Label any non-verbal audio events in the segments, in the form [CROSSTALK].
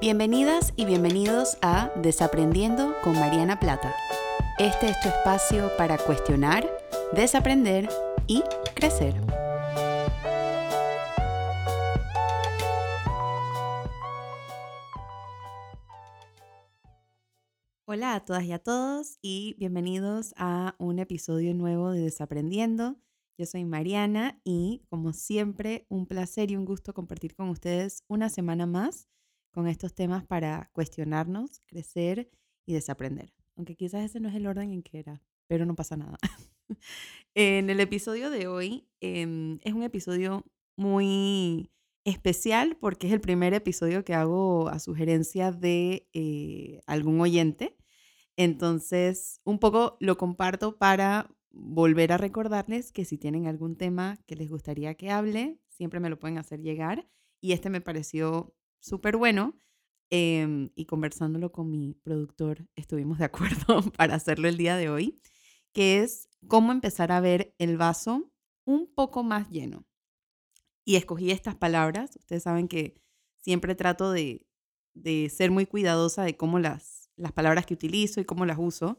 Bienvenidas y bienvenidos a Desaprendiendo con Mariana Plata. Este es tu espacio para cuestionar, desaprender y crecer. Hola a todas y a todos y bienvenidos a un episodio nuevo de Desaprendiendo. Yo soy Mariana y como siempre un placer y un gusto compartir con ustedes una semana más con estos temas para cuestionarnos, crecer y desaprender. Aunque quizás ese no es el orden en que era, pero no pasa nada. [LAUGHS] en el episodio de hoy em, es un episodio muy especial porque es el primer episodio que hago a sugerencia de eh, algún oyente. Entonces, un poco lo comparto para volver a recordarles que si tienen algún tema que les gustaría que hable, siempre me lo pueden hacer llegar. Y este me pareció súper bueno. Em, y conversándolo con mi productor, estuvimos de acuerdo [LAUGHS] para hacerlo el día de hoy, que es cómo empezar a ver el vaso un poco más lleno. Y escogí estas palabras. Ustedes saben que siempre trato de, de ser muy cuidadosa de cómo las, las palabras que utilizo y cómo las uso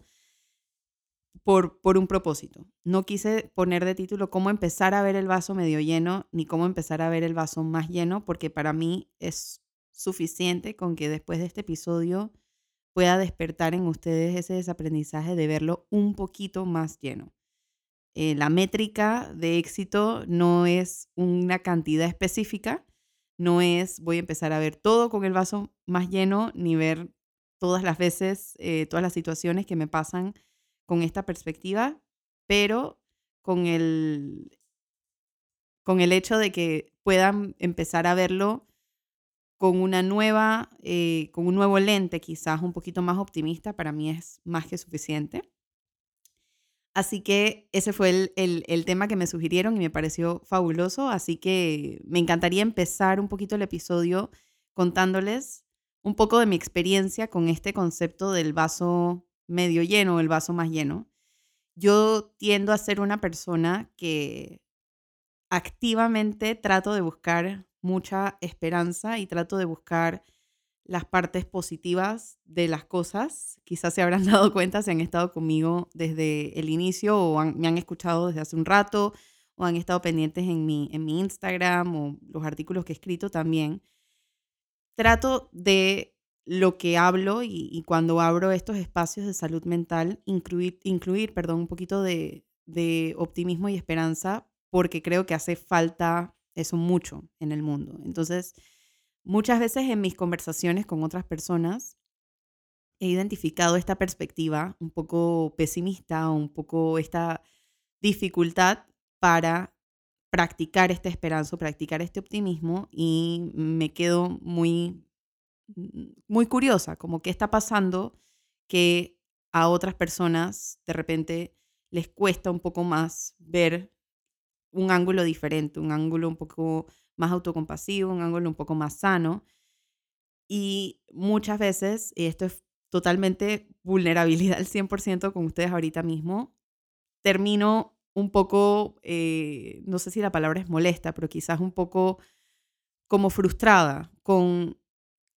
por, por un propósito. No quise poner de título cómo empezar a ver el vaso medio lleno ni cómo empezar a ver el vaso más lleno, porque para mí es suficiente con que después de este episodio pueda despertar en ustedes ese desaprendizaje de verlo un poquito más lleno. Eh, la métrica de éxito no es una cantidad específica, no es voy a empezar a ver todo con el vaso más lleno, ni ver todas las veces, eh, todas las situaciones que me pasan con esta perspectiva, pero con el, con el hecho de que puedan empezar a verlo con una nueva, eh, con un nuevo lente quizás un poquito más optimista, para mí es más que suficiente. Así que ese fue el, el, tema que me sugirieron y me pareció fabuloso, así que me encantaría empezar un poquito el episodio contándoles un poco de mi experiencia con este concepto del vaso medio lleno, el vaso más lleno. Yo tiendo a ser una persona que activamente trato de buscar mucha esperanza y trato de buscar las partes positivas de las cosas. Quizás se habrán [LAUGHS] dado cuenta si han estado conmigo desde el inicio o me han escuchado desde hace un rato o han estado pendientes en mi, en mi Instagram o los artículos que he escrito también. Trato de lo que hablo y, cuando abro estos espacios de salud mental, incluir, incluir perdón, un poquito de, de optimismo y esperanza porque creo que hace falta eso mucho en el mundo. Entonces, muchas veces en mis conversaciones con otras personas he identificado esta perspectiva un poco pesimista, un poco esta dificultad para practicar esta esperanza, practicar este optimismo y me quedo muy, muy curiosa, como qué está pasando que a otras personas de repente les cuesta un poco más ver un ángulo diferente, un ángulo un poco más autocompasivo, un ángulo un poco más sano. Y muchas veces, y esto es totalmente vulnerabilidad al 100% con ustedes ahorita mismo, termino un poco, eh, no sé si la palabra es molesta, pero quizás un poco como frustrada con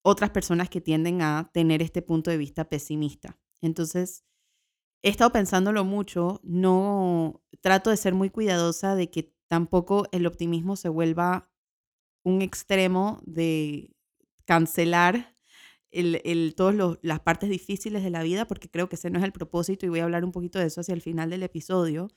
otras personas que tienden a tener este punto de vista pesimista. Entonces, he estado pensándolo mucho, no trato de ser muy cuidadosa de que tampoco el optimismo se vuelva un extremo de cancelar el, todas las partes difíciles de la vida, porque creo que ese no es el propósito y voy a hablar un poquito de eso hacia el final del episodio.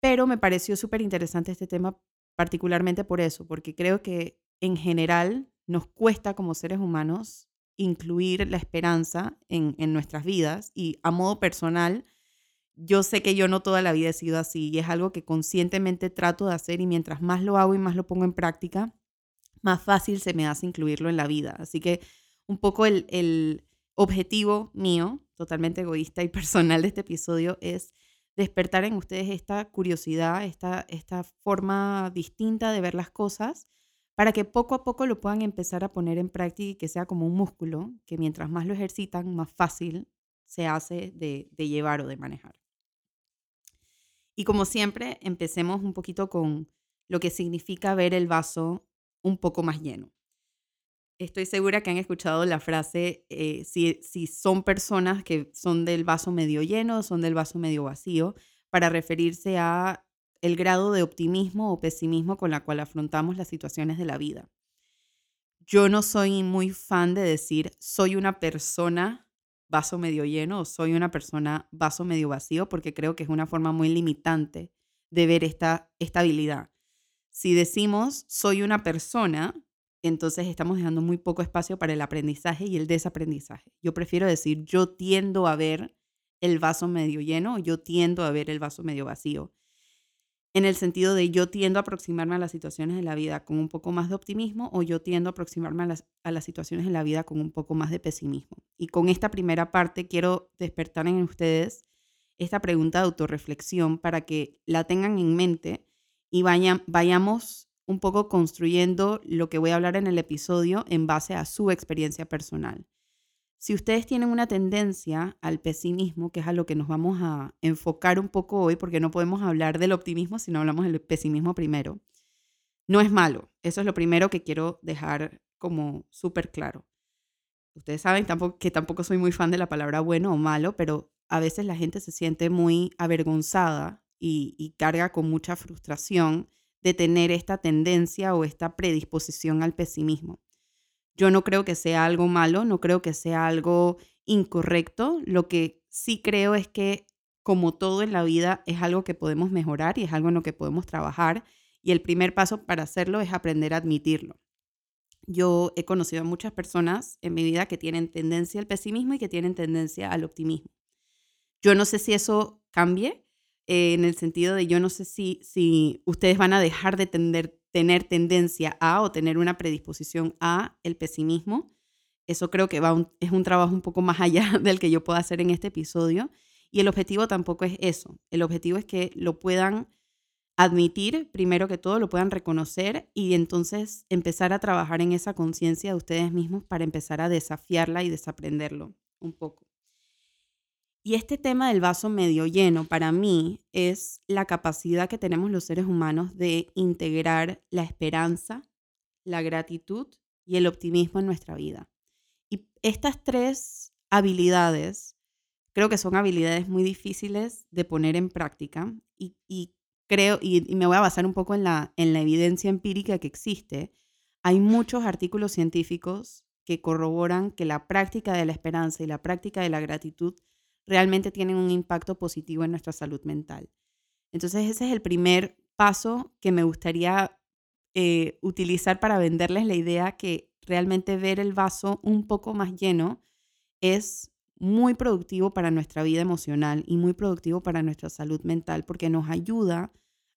Pero me pareció súper interesante este tema, particularmente por eso, porque creo que en general nos cuesta como seres humanos incluir la esperanza en, nuestras vidas y a modo personal, yo sé que yo no toda la vida he sido así y es algo que conscientemente trato de hacer y mientras más lo hago y más lo pongo en práctica, más fácil se me hace incluirlo en la vida. Así que un poco el, el objetivo mío, totalmente egoísta y [LAUGHS] personal de este episodio, es despertar en ustedes esta curiosidad, esta, esta forma distinta de ver las cosas para que poco a poco lo puedan empezar a poner en práctica y que sea como un músculo, que mientras más lo ejercitan, más fácil se hace de, llevar o de manejar. Y como siempre, empecemos un poquito con lo que significa ver el vaso un poco más lleno. Estoy segura que han escuchado la frase, eh, si, si son personas que son del vaso medio lleno son del vaso medio vacío, para referirse a el grado de optimismo o pesimismo con la cual afrontamos las situaciones de la vida. Yo no soy muy fan de decir soy una persona vaso medio lleno o soy una persona vaso medio vacío porque creo que es una forma muy limitante de ver esta, esta habilidad. Si decimos soy una persona, entonces estamos dejando muy poco espacio para el aprendizaje y el desaprendizaje. Yo prefiero decir yo tiendo a ver el vaso medio lleno o yo tiendo a ver el vaso medio vacío en el sentido de yo tiendo a aproximarme a las situaciones de la vida con un poco más de optimismo o yo tiendo a aproximarme a las, a las situaciones de la vida con un poco más de pesimismo. Y con esta primera parte quiero despertar en ustedes esta pregunta de autorreflexión para que la tengan en mente y vayamos un poco construyendo lo que voy a hablar en el episodio en base a su experiencia personal. Si ustedes tienen una tendencia al pesimismo, que es a lo que nos vamos a enfocar un poco hoy, porque no podemos hablar del optimismo si no hablamos del pesimismo primero, no es malo. Eso es lo primero que quiero dejar como súper claro. Ustedes saben tampoco, que tampoco soy muy fan de la palabra bueno o malo, pero a veces la gente se siente muy avergonzada y, y carga con mucha frustración de tener esta tendencia o esta predisposición al pesimismo. Yo no creo que sea algo malo, no creo que sea algo incorrecto. Lo que sí creo es que, como todo en la vida, es algo que podemos mejorar y es algo en lo que podemos trabajar. Y el primer paso para hacerlo es aprender a admitirlo. Yo he conocido a muchas personas en mi vida que tienen tendencia al pesimismo y que tienen tendencia al optimismo. Yo no sé si eso cambie, eh, en el sentido de yo no sé si, si ustedes van a dejar de tener tener tendencia a o tener una predisposición a el pesimismo. Eso creo que va es un trabajo un poco más allá [LAUGHS] del que yo puedo hacer en este episodio. Y el objetivo tampoco es eso. El objetivo es que lo puedan admitir, primero que todo, lo puedan reconocer y entonces empezar a trabajar en esa conciencia de ustedes mismos para empezar a desafiarla y desaprenderlo un poco. Y este tema del vaso medio lleno para mí es la capacidad que tenemos los seres humanos de integrar la esperanza, la gratitud y el optimismo en nuestra vida. Y estas tres habilidades creo que son habilidades muy difíciles de poner en práctica y, creo, y, y, me voy a basar un poco en la, en la evidencia empírica que existe. Hay muchos artículos científicos que corroboran que la práctica de la esperanza y la práctica de la gratitud realmente tienen un impacto positivo en nuestra salud mental. Entonces ese es el primer paso que me gustaría eh, utilizar para venderles la idea que realmente ver el vaso un poco más lleno es muy productivo para nuestra vida emocional y muy productivo para nuestra salud mental porque nos ayuda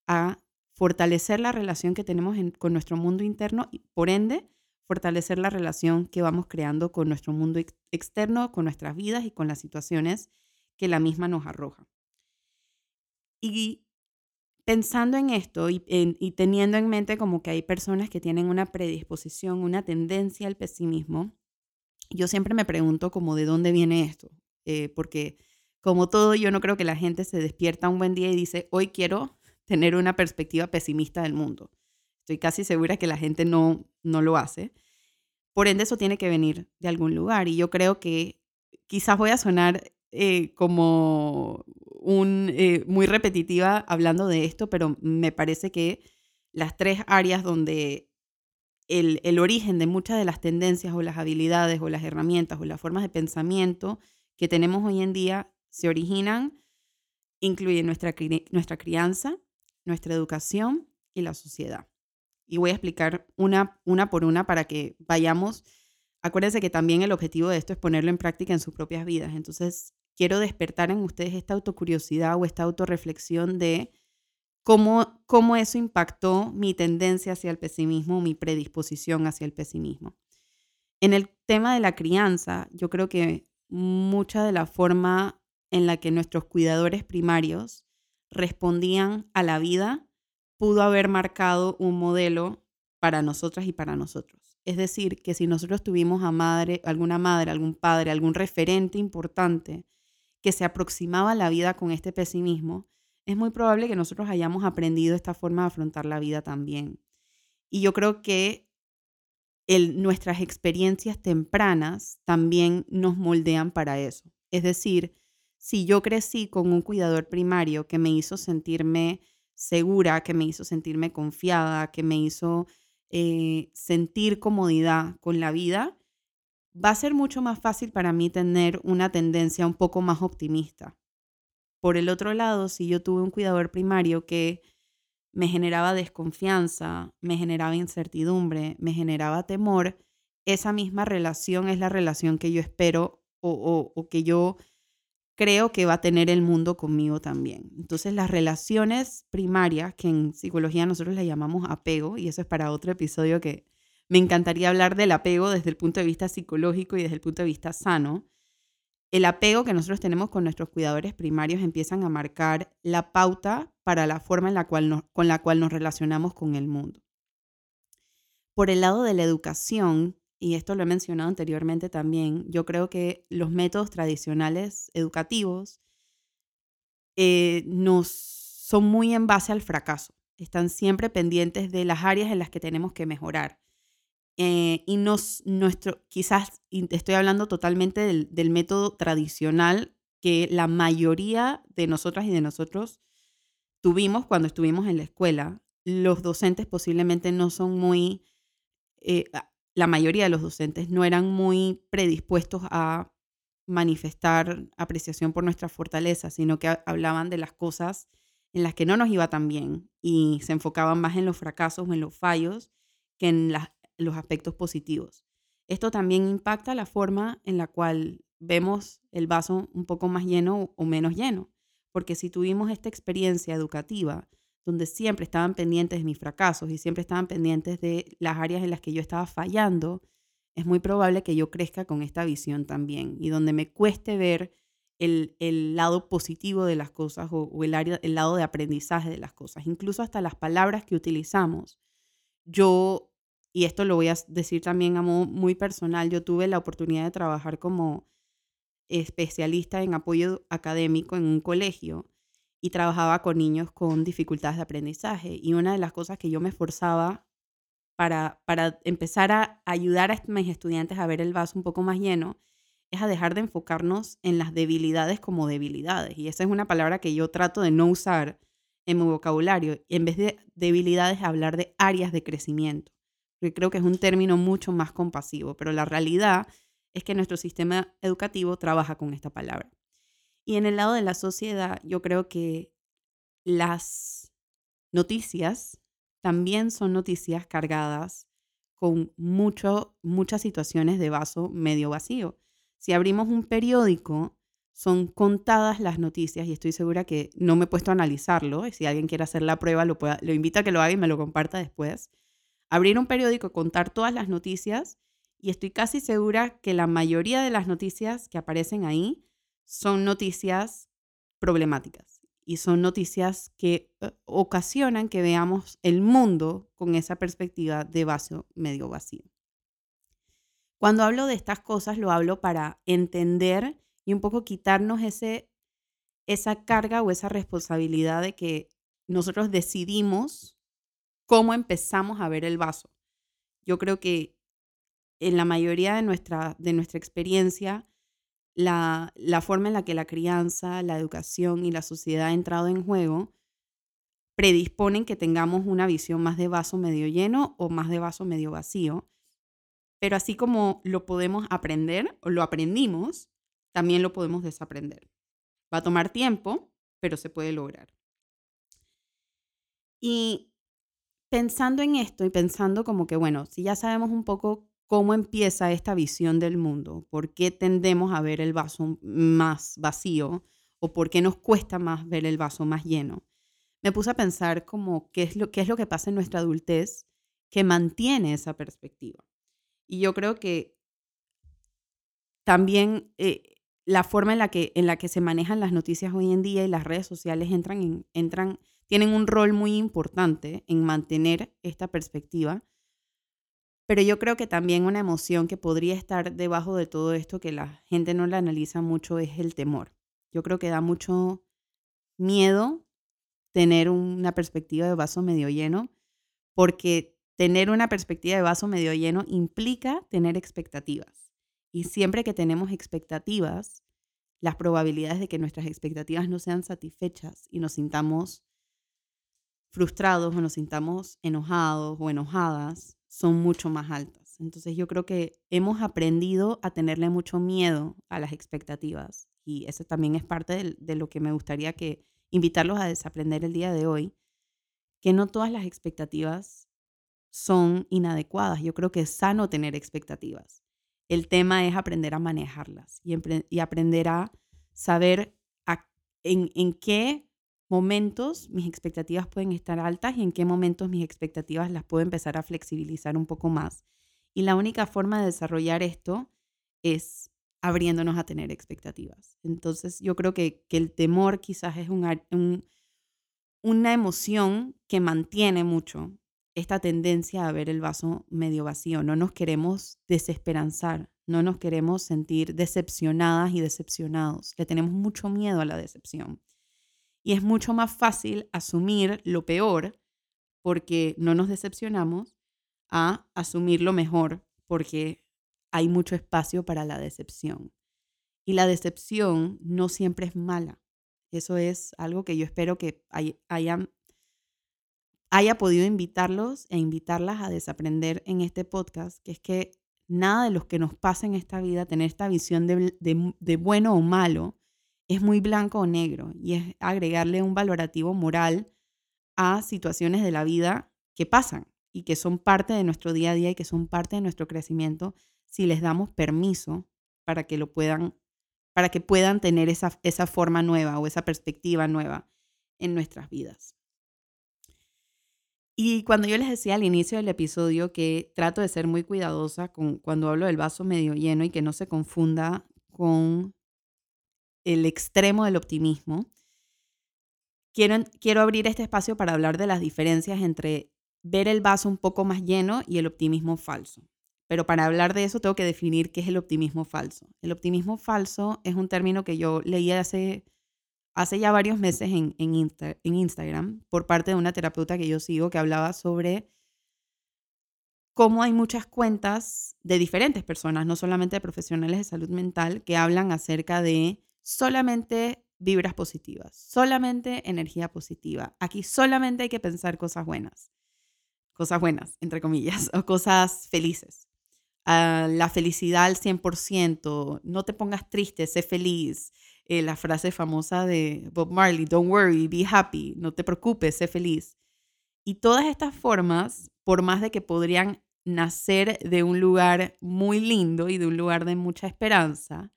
a fortalecer la relación que tenemos con nuestro mundo interno y por ende fortalecer la relación que vamos creando con nuestro mundo externo, con nuestras vidas y con las situaciones que la misma nos arroja. Y pensando en esto y, teniendo en mente como que hay personas que tienen una predisposición, una tendencia al pesimismo, yo siempre me pregunto como de dónde viene esto, eh, porque como todo, yo no creo que la gente se despierta un buen día y dice, hoy quiero tener una perspectiva pesimista del mundo. Estoy casi segura que la gente no, no lo hace. Por ende, eso tiene que venir de algún lugar. Y yo creo que quizás voy a sonar eh, como un, eh, muy repetitiva hablando de esto, pero me parece que las tres áreas donde el, el, origen de muchas de las tendencias o las habilidades o las herramientas o las formas de pensamiento que tenemos hoy en día se originan, incluyen nuestra, nuestra crianza, nuestra educación y la sociedad y voy a explicar una, una por una para que vayamos. Acuérdense que también el objetivo de esto es ponerlo en práctica en sus propias vidas. Entonces, quiero despertar en ustedes esta autocuriosidad o esta autorreflexión de cómo, cómo eso impactó mi tendencia hacia el pesimismo, mi predisposición hacia el pesimismo. En el tema de la crianza, yo creo que mucha de la forma en la que nuestros cuidadores primarios respondían a la vida pudo haber marcado un modelo para nosotras y para nosotros. Es decir, que si nosotros tuvimos a madre, alguna madre, algún padre, algún referente importante que se aproximaba a la vida con este pesimismo, es muy probable que nosotros hayamos aprendido esta forma de afrontar la vida también. Y yo creo que nuestras experiencias tempranas también nos moldean para eso. Es decir, si yo crecí con un cuidador primario que me hizo sentirme segura, que me hizo sentirme confiada, que me hizo eh, sentir comodidad con la vida, va a ser mucho más fácil para mí tener una tendencia un poco más optimista. Por el otro lado, si yo tuve un cuidador primario que me generaba desconfianza, me generaba incertidumbre, me generaba temor, esa misma relación es la relación que yo espero o, que yo creo que va a tener el mundo conmigo también. Entonces las relaciones primarias, que en psicología nosotros le llamamos apego, y eso es para otro episodio que me encantaría hablar del apego desde el punto de vista psicológico y desde el punto de vista sano, el apego que nosotros tenemos con nuestros cuidadores primarios empiezan a marcar la pauta para la forma en la cual con la cual nos relacionamos con el mundo. Por el lado de la educación, y esto lo he mencionado anteriormente también, yo creo que los métodos tradicionales educativos eh, nos son muy en base al fracaso. Están siempre pendientes de las áreas en las que tenemos que mejorar. Eh, y nos, nuestro, quizás estoy hablando totalmente del, método tradicional que la mayoría de nosotras y de nosotros tuvimos cuando estuvimos en la escuela. Los docentes posiblemente no son muy, eh, la mayoría de los docentes no eran muy predispuestos a manifestar apreciación por nuestra fortaleza, sino que hablaban de las cosas en las que no nos iba tan bien y se enfocaban más en los fracasos o en los fallos que en los aspectos positivos. Esto también impacta la forma en la cual vemos el vaso un poco más lleno o menos lleno, porque si tuvimos esta experiencia educativa donde siempre estaban pendientes de mis fracasos y siempre estaban pendientes de las áreas en las que yo estaba fallando, es muy probable que yo crezca con esta visión también y donde me cueste ver el, lado positivo de las cosas o, o el, área, el lado de aprendizaje de las cosas. Incluso hasta las palabras que utilizamos. Yo y esto lo voy a decir también a modo muy personal, yo tuve la oportunidad de trabajar como especialista en apoyo académico en un colegio y trabajaba con niños con dificultades de aprendizaje. Y una de las cosas que yo me esforzaba para, para empezar a ayudar a mis estudiantes a ver el vaso un poco más lleno es a dejar de enfocarnos en las debilidades como debilidades. Y esa es una palabra que yo trato de no usar en mi vocabulario. En vez de debilidades, hablar de áreas de crecimiento porque creo que es un término mucho más compasivo, pero la realidad es que nuestro sistema educativo trabaja con esta palabra. Y en el lado de la sociedad, yo creo que las noticias también son noticias cargadas con mucho, muchas situaciones de vaso medio vacío. Si abrimos un periódico, son contadas las noticias y estoy segura que no me he puesto a analizarlo. Si alguien quiere hacer la prueba, lo, lo invito a que lo haga y me lo comparta después abrir un periódico, contar todas las noticias y estoy casi segura que la mayoría de las noticias que aparecen ahí son noticias problemáticas y son noticias que eh, ocasionan que veamos el mundo con esa perspectiva de vaso medio vacío. Cuando hablo de estas cosas lo hablo para entender y un poco quitarnos ese, esa carga o esa responsabilidad de que nosotros decidimos cómo empezamos a ver el vaso. Yo creo que en la mayoría de nuestra, de nuestra experiencia, la, la forma en la que la crianza, la educación y la sociedad ha entrado en juego predisponen que tengamos una visión más de vaso medio lleno o más de vaso medio vacío. Pero así como lo podemos aprender o lo aprendimos, también lo podemos desaprender. Va a tomar tiempo, pero se puede lograr. Y pensando en esto y pensando como que, bueno, si ya sabemos un poco cómo empieza esta visión del mundo, por qué tendemos a ver el vaso más vacío o por qué nos cuesta más ver el vaso más lleno, me puse a pensar como qué es lo, qué es lo que pasa en nuestra adultez que mantiene esa perspectiva. Y yo creo que también eh, la forma en la, que, en la que se manejan las noticias hoy en día y las redes sociales entran, en, entran tienen un rol muy importante en mantener esta perspectiva. Pero yo creo que también una emoción que podría estar debajo de todo esto, que la gente no la analiza mucho, es el temor. Yo creo que da mucho miedo tener una perspectiva de vaso medio lleno, porque tener una perspectiva de vaso medio lleno implica tener expectativas. Y siempre que tenemos expectativas, las probabilidades de que nuestras expectativas no sean satisfechas y nos sintamos frustrados o nos sintamos enojados o enojadas son mucho más altas. Entonces yo creo que hemos aprendido a tenerle mucho miedo a las expectativas y eso también es parte de, lo que me gustaría que invitarlos a desaprender el día de hoy, que no todas las expectativas son inadecuadas. Yo creo que es sano tener expectativas. El tema es aprender a manejarlas y, aprender a saber en qué momentos mis expectativas pueden estar altas y en qué momentos mis expectativas las puedo empezar a flexibilizar un poco más. Y la única forma de desarrollar esto es abriéndonos a tener expectativas. Entonces yo creo que, que el temor quizás es un, una emoción que mantiene mucho esta tendencia a ver el vaso medio vacío. No nos queremos desesperanzar, no nos queremos sentir decepcionadas y decepcionados. Le tenemos mucho miedo a la decepción. Y es mucho más fácil asumir lo peor porque no nos decepcionamos a asumir lo mejor porque hay mucho espacio para la decepción. Y la decepción no siempre es mala. Eso es algo que yo espero que hayan, haya podido invitarlos e invitarlas a desaprender en este podcast, que es que nada de lo que nos pasa en esta vida, tener esta visión de, de bueno o malo, es muy blanco o negro y es agregarle un valorativo moral a situaciones de la vida que pasan y que son parte de nuestro día a día y que son parte de nuestro crecimiento si les damos permiso para que lo puedan, para que puedan tener esa, esa forma nueva o esa perspectiva nueva en nuestras vidas. Y cuando yo les decía al inicio del episodio que trato de ser muy cuidadosa con, cuando hablo del vaso medio lleno y que no se confunda con el extremo del optimismo, quiero, quiero abrir este espacio para hablar de las diferencias entre ver el vaso un poco más lleno y el optimismo falso. Pero para hablar de eso tengo que definir qué es el optimismo falso. El optimismo falso es un término que yo leí hace, hace ya varios meses en, en, en Instagram por parte de una terapeuta que yo sigo que hablaba sobre cómo hay muchas cuentas de diferentes personas, no solamente de profesionales de salud mental, que hablan acerca de solamente vibras positivas, solamente energía positiva. Aquí solamente hay que pensar cosas buenas, cosas buenas, entre comillas, [LAUGHS] o cosas felices. Ah, la felicidad al 100%, no te pongas triste, sé feliz. Eh, la frase famosa de Bob Marley, don't worry, be happy, no te preocupes, sé feliz. Y todas estas formas, por más de que podrían nacer de un lugar muy lindo y de un lugar de mucha esperanza,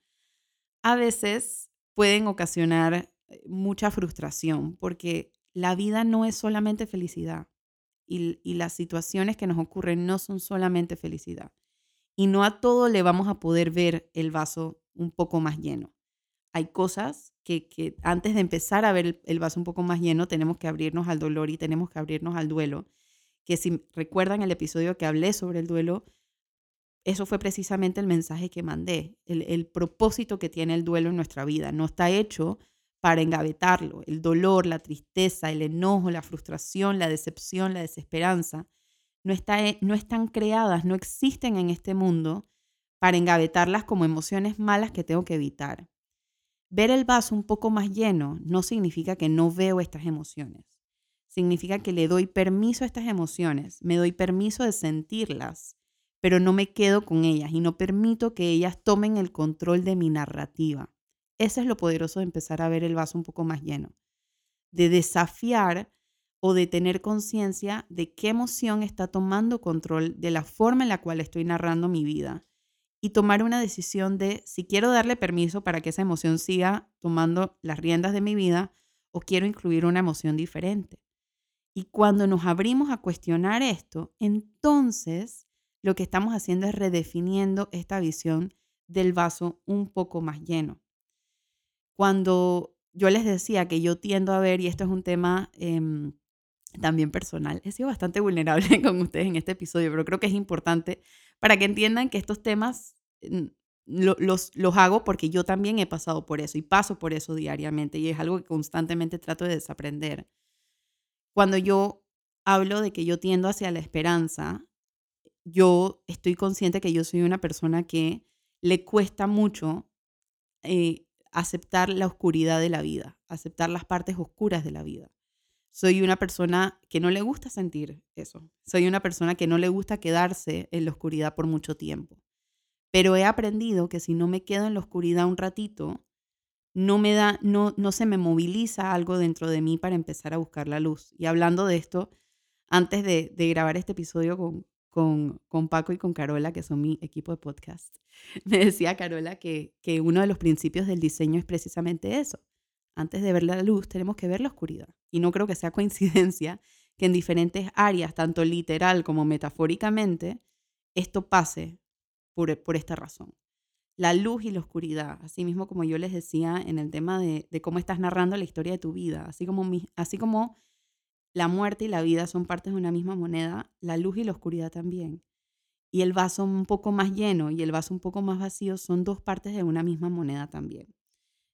a veces pueden ocasionar eh, mucha frustración porque la vida no es solamente felicidad y, las situaciones que nos ocurren no son solamente felicidad. Y no a todo le vamos a poder ver el vaso un poco más lleno. Hay cosas que, que antes de empezar a ver el, vaso un poco más lleno tenemos que abrirnos al dolor y tenemos que abrirnos al duelo. Que si recuerdan el episodio que hablé sobre el duelo, eso fue precisamente el mensaje que mandé, el, propósito que tiene el duelo en nuestra vida. No está hecho para engavetarlo. El dolor, la tristeza, el enojo, la frustración, la decepción, la desesperanza, no, está, no están creadas, no existen en este mundo para engavetarlas como emociones malas que tengo que evitar. Ver el vaso un poco más lleno no significa que no veo estas emociones. Significa que le doy permiso a estas emociones, me doy permiso de sentirlas pero no me quedo con ellas y no permito que ellas tomen el control de mi narrativa. Ese es lo poderoso de empezar a ver el vaso un poco más lleno, de desafiar o de tener conciencia de qué emoción está tomando control de la forma en la cual estoy narrando mi vida y tomar una decisión de si quiero darle permiso para que esa emoción siga tomando las riendas de mi vida o quiero incluir una emoción diferente. Y cuando nos abrimos a cuestionar esto, entonces lo que estamos haciendo es redefiniendo esta visión del vaso un poco más lleno. Cuando yo les decía que yo tiendo a ver, y esto es un tema em, también personal, he sido bastante vulnerable [LAUGHS] con ustedes en este episodio, pero creo que es importante para que entiendan que estos temas mm, los, los hago porque yo también he pasado por eso y paso por eso diariamente y es algo que constantemente trato de desaprender. Cuando yo hablo de que yo tiendo hacia la esperanza, yo estoy consciente que yo soy una persona que le cuesta mucho eh, aceptar la oscuridad de la vida, aceptar las partes oscuras de la vida. Soy una persona que no le gusta sentir eso. Soy una persona que no le gusta quedarse en la oscuridad por mucho tiempo. Pero he aprendido que si no me quedo en la oscuridad un ratito, no me da, no, no se me moviliza algo dentro de mí para empezar a buscar la luz. Y hablando de esto, antes de, de grabar este episodio con, con, con, Paco y con Carola, que son mi equipo de podcast, [LAUGHS] me decía Carola que, que uno de los principios del diseño es precisamente eso. Antes de ver la luz, tenemos que ver la oscuridad. Y no creo que sea [LAUGHS] coincidencia que en diferentes áreas, tanto literal como metafóricamente, esto pase por, por esta razón. La luz y la oscuridad, así mismo como yo les decía en el tema de, de cómo estás narrando la historia de tu vida, así como, mi, así como la muerte y la vida son partes de una misma moneda, la luz y la oscuridad también. Y el vaso un poco más lleno y el vaso un poco más vacío son dos partes de una misma moneda también.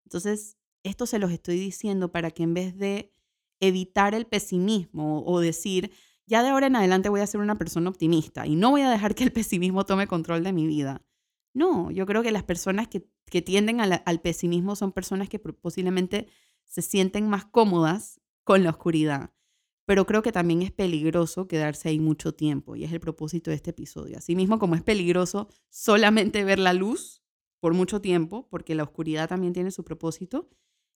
Entonces, esto se los estoy diciendo para que en vez de evitar el pesimismo o decir, ya de ahora en adelante voy a ser una persona optimista y no voy a dejar que el pesimismo tome control de mi vida. No, yo creo que las personas que, tienden al pesimismo son personas que posiblemente se sienten más cómodas con la oscuridad pero creo que también es peligroso quedarse ahí mucho tiempo y es el propósito de este episodio. Asimismo, como es peligroso solamente ver la luz por mucho tiempo, porque la oscuridad también tiene su propósito,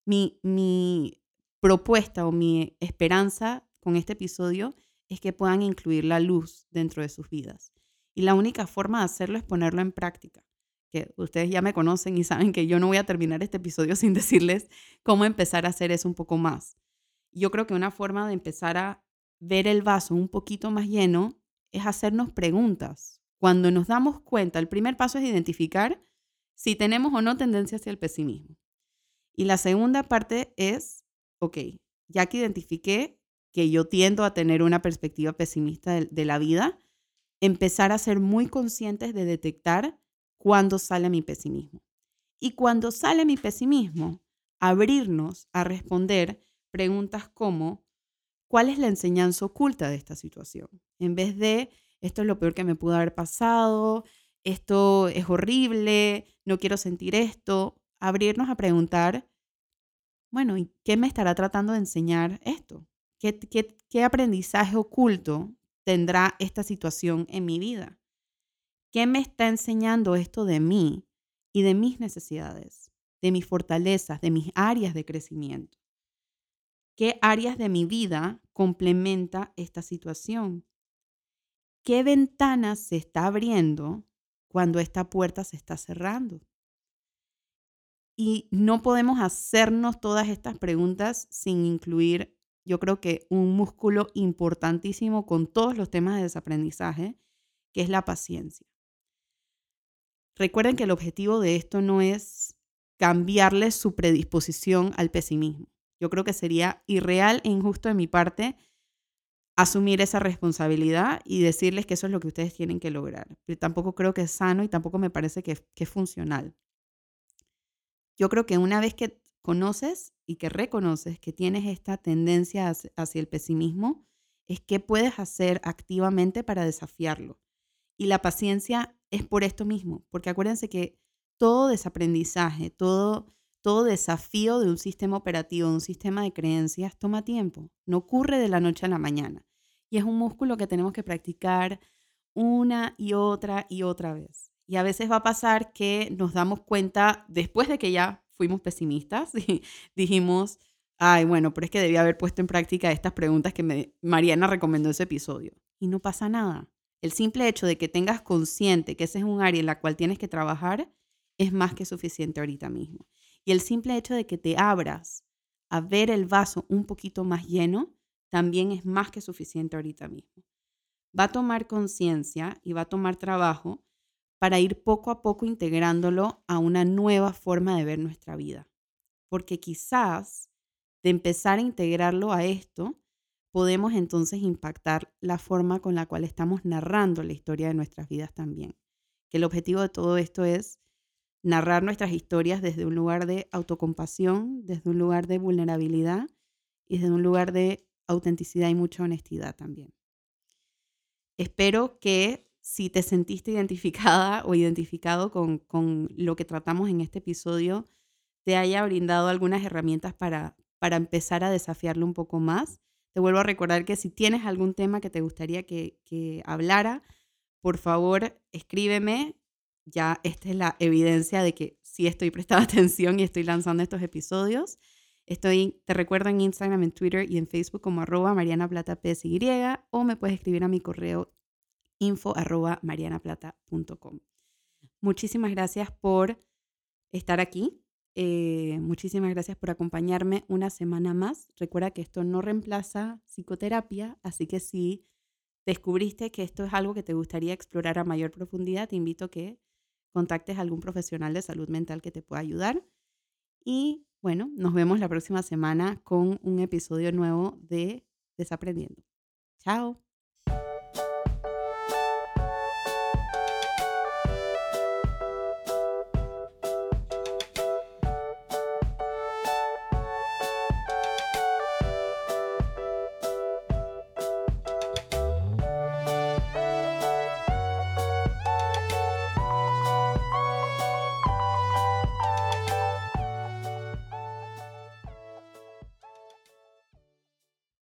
mi, mi propuesta o mi esperanza con este episodio es que puedan incluir la luz dentro de sus vidas. Y la única forma de hacerlo es ponerlo en práctica. Que ustedes ya me conocen y saben que yo no voy a terminar este episodio [LAUGHS] sin decirles cómo empezar a hacer eso un poco más. Yo creo que una forma de empezar a ver el vaso un poquito más lleno es hacernos preguntas. Cuando nos damos cuenta, el primer paso es identificar si tenemos o no tendencia hacia el pesimismo. Y la segunda parte es, ok, ya que identifiqué que yo tiendo a tener una perspectiva pesimista de, de la vida, empezar a ser muy conscientes de detectar cuándo sale mi pesimismo. Y cuando sale mi pesimismo, abrirnos a responder preguntas como, ¿cuál es la enseñanza oculta de esta situación? En vez de, esto es lo peor que me pudo haber pasado, esto es horrible, no quiero sentir esto, abrirnos a preguntar, bueno, ¿y qué me estará tratando de enseñar esto? ¿Qué, qué, qué aprendizaje oculto tendrá esta situación en mi vida? ¿Qué me está enseñando esto de mí y de mis necesidades, de mis fortalezas, de mis áreas de crecimiento? ¿Qué áreas de mi vida complementa esta situación? ¿Qué ventana se está abriendo cuando esta puerta se está cerrando? Y no podemos hacernos todas estas preguntas sin incluir, yo creo que un músculo importantísimo con todos los temas de desaprendizaje, que es la paciencia. Recuerden que el objetivo de esto no es cambiarle su predisposición al pesimismo. Yo creo que sería irreal e injusto de mi parte asumir esa responsabilidad y decirles que eso es lo que ustedes tienen que lograr. Pero tampoco creo que es sano y tampoco me parece que, es funcional. Yo creo que una vez que conoces y que reconoces que tienes esta tendencia hacia el pesimismo, es qué puedes hacer activamente para desafiarlo. Y la paciencia es por esto mismo, porque acuérdense que todo desaprendizaje, todo todo desafío de un sistema operativo, de un sistema de creencias, toma tiempo. No ocurre de la noche a la mañana. Y es un músculo que tenemos que practicar una y otra y otra vez. Y a veces va a pasar que nos damos cuenta después de que ya fuimos pesimistas [LAUGHS] y dijimos, ay, bueno, pero es que debía haber puesto en práctica estas preguntas que Mariana recomendó ese episodio. Y no pasa nada. El simple hecho de que tengas consciente que ese es un área en la cual tienes que trabajar es más que suficiente ahorita mismo. Y el simple hecho de que te abras a ver el vaso un poquito más lleno también es más que suficiente ahorita mismo. Va a tomar conciencia y va a tomar trabajo para ir poco a poco integrándolo a una nueva forma de ver nuestra vida. Porque quizás de empezar a integrarlo a esto, podemos entonces impactar la forma con la cual estamos narrando la historia de nuestras vidas también. Que el objetivo de todo esto es narrar nuestras historias desde un lugar de autocompasión, desde un lugar de vulnerabilidad y desde un lugar de autenticidad y mucha honestidad también. Espero que si te sentiste identificada o identificado con, con lo que tratamos en este episodio, te haya brindado algunas herramientas para, para empezar a desafiarlo un poco más. Te vuelvo a recordar que si tienes algún tema que te gustaría que, que hablara, por favor escríbeme. Ya esta es la evidencia de que sí estoy prestando [LAUGHS] atención y estoy lanzando estos episodios. Estoy, te recuerdo en Instagram, en Twitter y en Facebook como arroba Mariana Plata PSY o me puedes escribir a mi correo info arroba marianaplata.com. Muchísimas gracias por estar aquí. Eh, muchísimas gracias por acompañarme una semana más. Recuerda que esto no reemplaza psicoterapia, así que si descubriste que esto es algo que te gustaría explorar a mayor profundidad, te invito a que contactes a algún profesional de salud mental que te pueda ayudar. Y bueno, nos vemos la próxima semana con un episodio nuevo de Desaprendiendo. Chao.